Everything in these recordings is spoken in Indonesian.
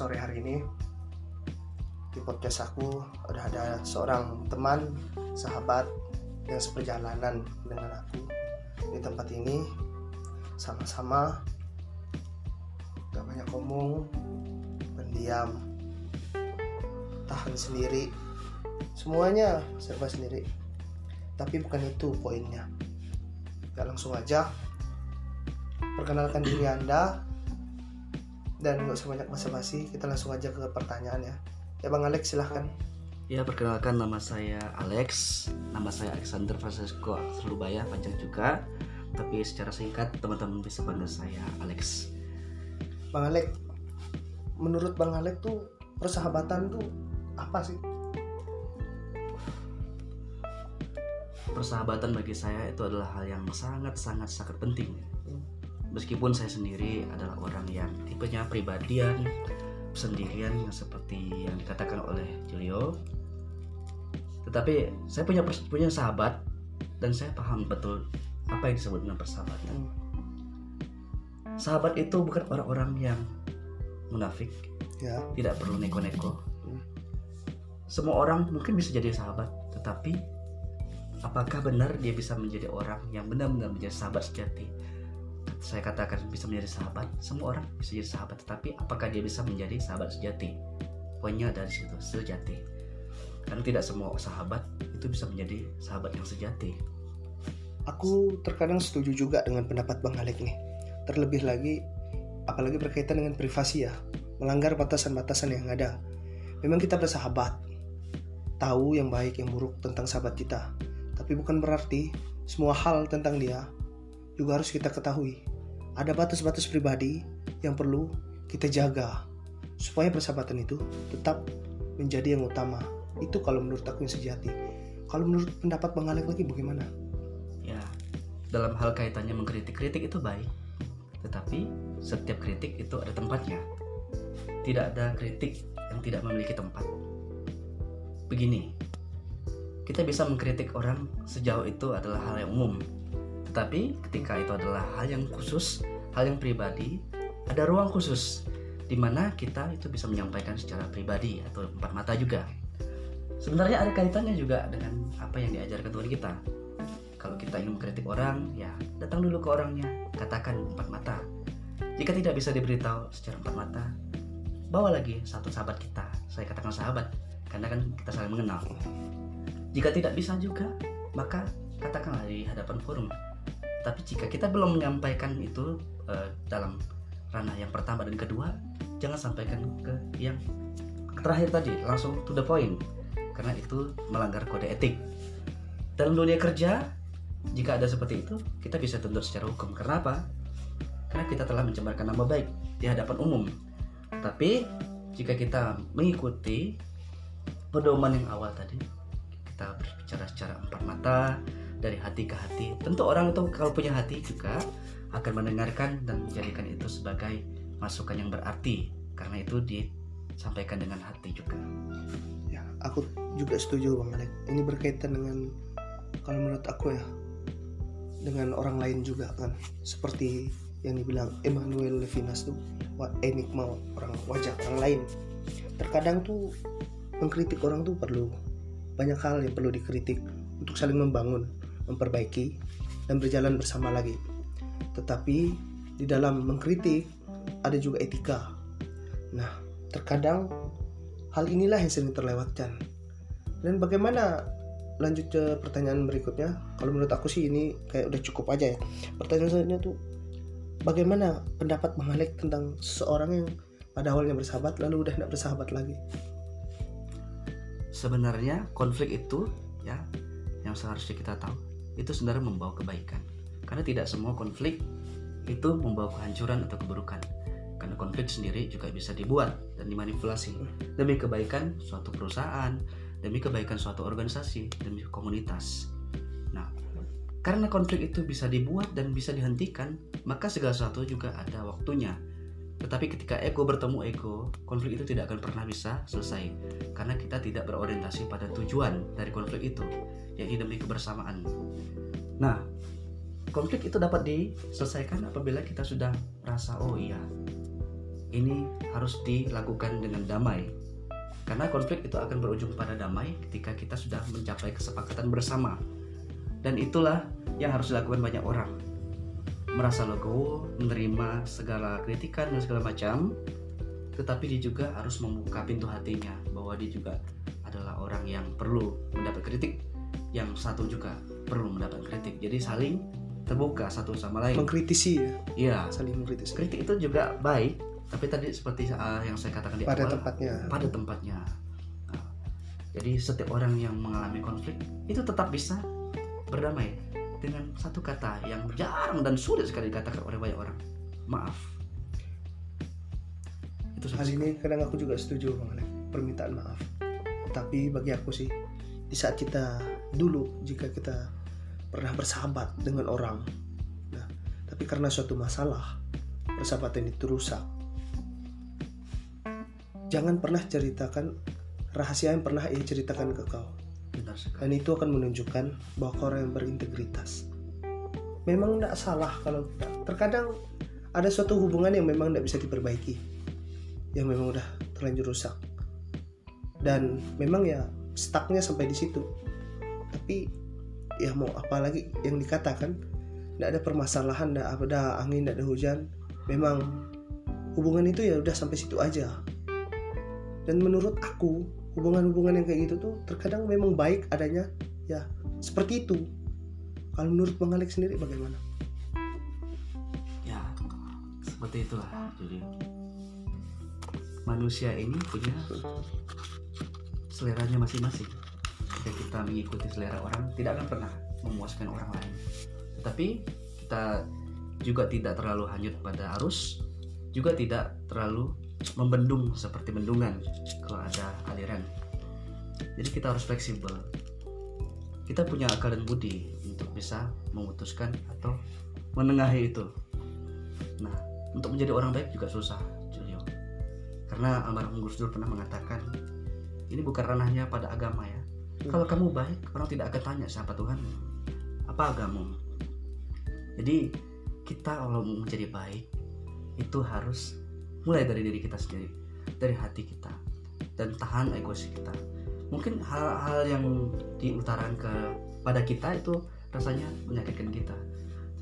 sore hari ini di podcast aku udah ada seorang teman, sahabat yang seperjalanan dengan aku di tempat ini sama-sama gak banyak ngomong, pendiam, tahan sendiri, semuanya serba sendiri. Tapi bukan itu poinnya. Gak langsung aja perkenalkan diri anda dan nggak usah banyak basa-basi kita langsung aja ke pertanyaan ya ya bang Alex silahkan Ya, perkenalkan nama saya Alex. Nama saya Alexander Francisco Lubaya, panjang juga. Tapi secara singkat, teman-teman bisa panggil saya Alex. bang Alex menurut bang Alex tuh persahabatan tuh apa sih Persahabatan bagi saya itu adalah hal yang sangat-sangat sangat penting. Hmm. Meskipun saya sendiri adalah orang yang tipenya pribadian, sendirian yang seperti yang dikatakan oleh Julio. Tetapi saya punya punya sahabat dan saya paham betul apa yang disebut dengan persahabatan. Hmm. Sahabat itu bukan orang-orang yang munafik, ya tidak perlu neko-neko. Hmm. Semua orang mungkin bisa jadi sahabat, tetapi apakah benar dia bisa menjadi orang yang benar-benar menjadi sahabat sejati? Saya katakan bisa menjadi sahabat, semua orang bisa jadi sahabat, tetapi apakah dia bisa menjadi sahabat sejati? Poinnya dari situ, sejati. Karena tidak semua sahabat itu bisa menjadi sahabat yang sejati. aku terkadang setuju juga dengan pendapat bang Alex nih terlebih lagi apalagi berkaitan dengan privasi ya melanggar batasan-batasan yang ada memang kita bersahabat tahu yang baik yang buruk tentang sahabat kita tapi bukan berarti semua hal tentang dia juga harus kita ketahui. Ada batas-batas pribadi yang perlu kita jaga supaya persahabatan itu tetap menjadi yang utama. Itu kalau menurut aku yang sejati. Kalau menurut pendapat bang Alex lagi bagaimana? Ya, dalam hal kaitannya mengkritik-kritik itu baik, tetapi setiap kritik itu ada tempatnya. Tidak ada kritik yang tidak memiliki tempat. Begini, kita bisa mengkritik orang sejauh itu adalah hal yang umum, tetapi ketika itu adalah hal yang khusus, hal yang pribadi, ada ruang khusus di mana kita itu bisa menyampaikan secara pribadi atau empat mata juga. Sebenarnya ada kaitannya juga dengan apa yang diajarkan Tuhan kita kalau kita ingin mengkritik orang, ya datang dulu ke orangnya, katakan empat mata. Jika tidak bisa diberitahu secara empat mata, bawa lagi satu sahabat kita. Saya katakan sahabat, karena kan kita saling mengenal. Jika tidak bisa juga, maka katakanlah di hadapan forum. Tapi jika kita belum menyampaikan itu eh, dalam ranah yang pertama dan kedua, jangan sampaikan ke yang terakhir tadi, langsung to the point, karena itu melanggar kode etik. Dalam dunia kerja, jika ada seperti itu, kita bisa tuntut secara hukum. Karena apa? Karena kita telah mencemarkan nama baik di hadapan umum. Tapi jika kita mengikuti pedoman yang awal tadi, kita berbicara secara empat mata dari hati ke hati. Tentu orang itu kalau punya hati juga akan mendengarkan dan menjadikan itu sebagai masukan yang berarti. Karena itu disampaikan dengan hati juga. ya aku juga setuju bang Alex ini berkaitan dengan kalau menurut aku ya dengan orang lain juga kan seperti yang dibilang Emmanuel Levinas tuh enigma orang wajah orang lain terkadang tuh mengkritik orang tuh perlu banyak hal yang perlu dikritik untuk saling membangun memperbaiki dan berjalan bersama lagi. Tetapi di dalam mengkritik ada juga etika. Nah terkadang hal inilah yang sering terlewatkan. Dan bagaimana? Lanjut ke pertanyaan berikutnya. Kalau menurut aku sih ini kayak udah cukup aja ya. Pertanyaan selanjutnya tuh bagaimana pendapat Bang Alek tentang seseorang yang pada awalnya bersahabat lalu udah tidak bersahabat lagi? Sebenarnya konflik itu ya yang seharusnya kita tahu itu sebenarnya membawa kebaikan. Karena tidak semua konflik itu membawa kehancuran atau keburukan. Karena konflik sendiri juga bisa dibuat dan dimanipulasi. Demi kebaikan suatu perusahaan demi kebaikan suatu organisasi demi komunitas. Nah karena konflik itu bisa dibuat dan bisa dihentikan maka segala sesuatu juga ada waktunya tetapi ketika ego bertemu ego konflik itu tidak akan pernah bisa selesai. Karena kita tidak berorientasi pada tujuan dari konflik itu yaitu demi kebersamaan. Nah, konflik itu dapat diselesaikan apabila kita sudah merasa oh iya ini harus dilakukan dengan damai. Karena konflik itu akan berujung pada damai ketika kita sudah mencapai kesepakatan bersama. Dan itulah yang harus dilakukan banyak orang merasa legowo menerima segala kritikan dan segala macam tetapi dia juga harus membuka pintu hatinya bahwa dia juga adalah orang yang perlu mendapat kritik yang satu juga perlu mendapat kritik. Jadi saling terbuka satu sama lain. Mengkritisi ya? Iya. Saling mengkritisi. Kritik itu juga baik tapi tadi seperti uh, yang saya katakan di pada awal tempatnya. pada tempatnya. Nah, jadi setiap orang yang mengalami konflik itu tetap bisa berdamai dengan satu kata yang jarang dan sulit sekali dikatakan oleh banyak orang. Maaf. Itu hal ini kadang aku juga setuju Alek permintaan maaf. Tapi bagi aku sih di saat kita dulu jika kita pernah bersahabat dengan orang nah tapi karena suatu masalah persahabatan itu rusak. Jangan pernah ceritakan rahasia yang pernah ia ceritakan ke kau benar sekali dan itu akan menunjukkan bahwa orang yang berintegritas. Memang tidak salah kalau terkadang ada suatu hubungan yang memang tidak bisa diperbaiki. Yang memang udah terlanjur rusak. Dan memang ya stucknya sampai di situ. Tapi ya mau apa lagi yang dikatakan tidak ada permasalahan tidak ada angin tidak ada hujan. Memang hubungan itu ya udah sampai situ aja. Dan menurut aku hubungan-hubungan yang kayak gitu tuh terkadang memang baik adanya ya seperti itu. Kalau menurut Bang Alex sendiri bagaimana? Ya seperti itulah. Jadi manusia ini punya seleranya masing-masing. Jika kita mengikuti selera orang tidak akan pernah memuaskan orang lain. Tetapi kita juga tidak terlalu hanyut pada arus juga tidak terlalu membendung seperti bendungan kalau ada aliran. Jadi kita harus fleksibel. Kita punya akal dan budi untuk bisa memutuskan atau menengahi itu. Nah untuk menjadi orang baik juga susah Julio. Karena almarhum Gus Dur pernah mengatakan ini bukan ranahnya pada agama ya. Kalau kamu baik orang tidak akan tanya siapa Tuhan apa agamamu. Jadi kita kalau mau menjadi baik itu harus mulai dari diri kita sendiri dari hati kita dan tahan egois kita. Mungkin hal-hal yang diutarakan ke pada kita itu rasanya menyakitkan kita.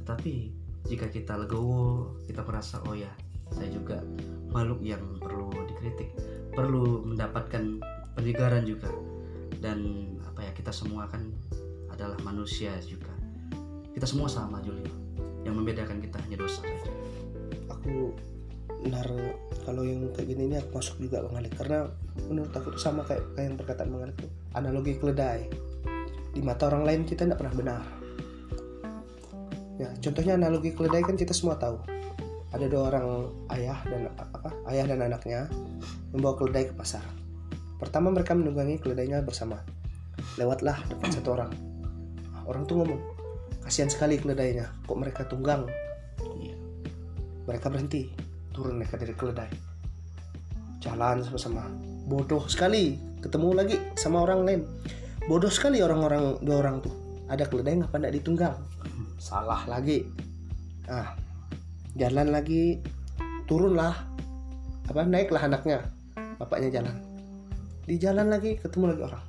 Tetapi jika kita legowo kita merasa oh ya saya juga makhluk yang perlu dikritik perlu mendapatkan penyegaran juga. Dan apa ya kita semua kan adalah manusia juga. Kita semua sama Julio. Yang membedakan kita hanya dosa saja. Aku benar kalau yang kayak gini ini aku masuk juga Bang karena menurut aku tuh sama kayak, kayak yang perkataan Bang Alex tuh analogi keledai. Di mata orang lain kita tidak pernah benar. Ya contohnya analogi keledai kan kita semua tahu. Ada dua orang ayah dan apa ayah dan anaknya membawa keledai ke pasar. Pertama mereka menunggangi keledainya bersama. Lewatlah depan satu orang. Orang tuh ngomong kasihan sekali keledainya kok mereka tunggang? Iya. mereka berhenti turun mereka dari keledai. Jalan sama-sama. Bodoh sekali. Ketemu lagi sama orang lain. Bodoh sekali orang-orang dua orang tuh. Ada keledai ngapa tidak ditunggang? Salah lagi. Ah jalan lagi. Turunlah. Apa naiklah anaknya. Bapaknya jalan. Di jalan lagi ketemu lagi orang.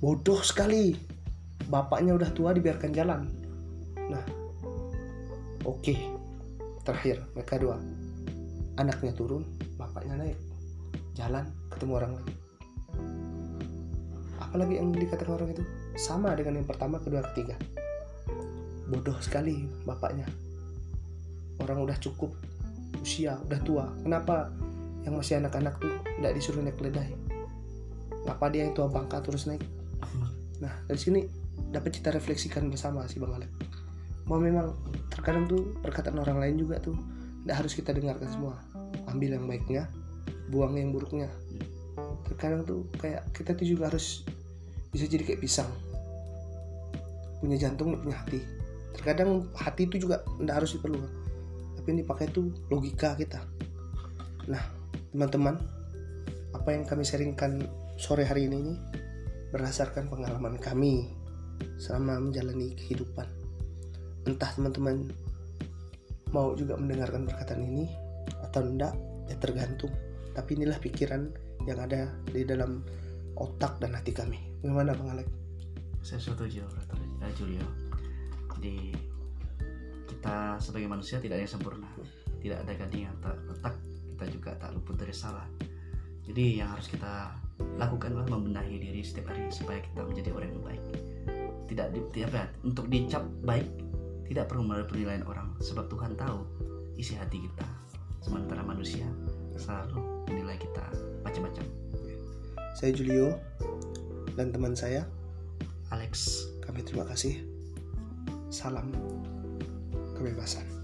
Bodoh sekali. Bapaknya udah tua dibiarkan jalan. Nah oke terakhir mereka dua. Anaknya turun bapaknya naik. Jalan ketemu orang lagi apalagi yang dikatakan orang itu? Sama dengan yang pertama kedua ketiga. Bodoh sekali bapaknya. Orang udah cukup usia udah tua. Kenapa yang masih anak-anak tuh tidak disuruh naik keledai? Kenapa dia yang tua bangka terus naik? Nah dari sini dapat kita refleksikan bersama sih bang Alek bahwa memang terkadang tuh perkataan orang lain juga tuh tidak harus kita dengarkan semua. Ambil yang baiknya buang yang buruknya. Terkadang tuh kayak kita tuh juga harus bisa jadi kayak pisang. Punya jantung punya hati. Terkadang hati itu juga tidak harus diperlukan. Tapi yang dipakai itu logika kita. Nah teman-teman apa yang kami sharingkan sore hari ini nih berdasarkan pengalaman kami selama menjalani kehidupan entah teman-teman mau juga mendengarkan perkataan ini atau enggak ya tergantung. Tapi inilah pikiran yang ada di dalam otak dan hati kami. Gimana bang Alek? Saya setuju Julio jadi kita sebagai manusia tidak ada yang sempurna. Tidak ada gading yang tak kita juga tak luput dari salah. Jadi yang harus kita lakukan adalah membenahi diri setiap hari supaya kita menjadi orang yang baik. Tidak di, tidak apa ya, untuk dicap baik tidak perlu melalui penilaian orang sebab Tuhan tahu isi hati kita. Sementara manusia selalu menilai kita macam-macam. Saya Julio dan teman saya. Alex. Kami terima kasih. Salam kebebasan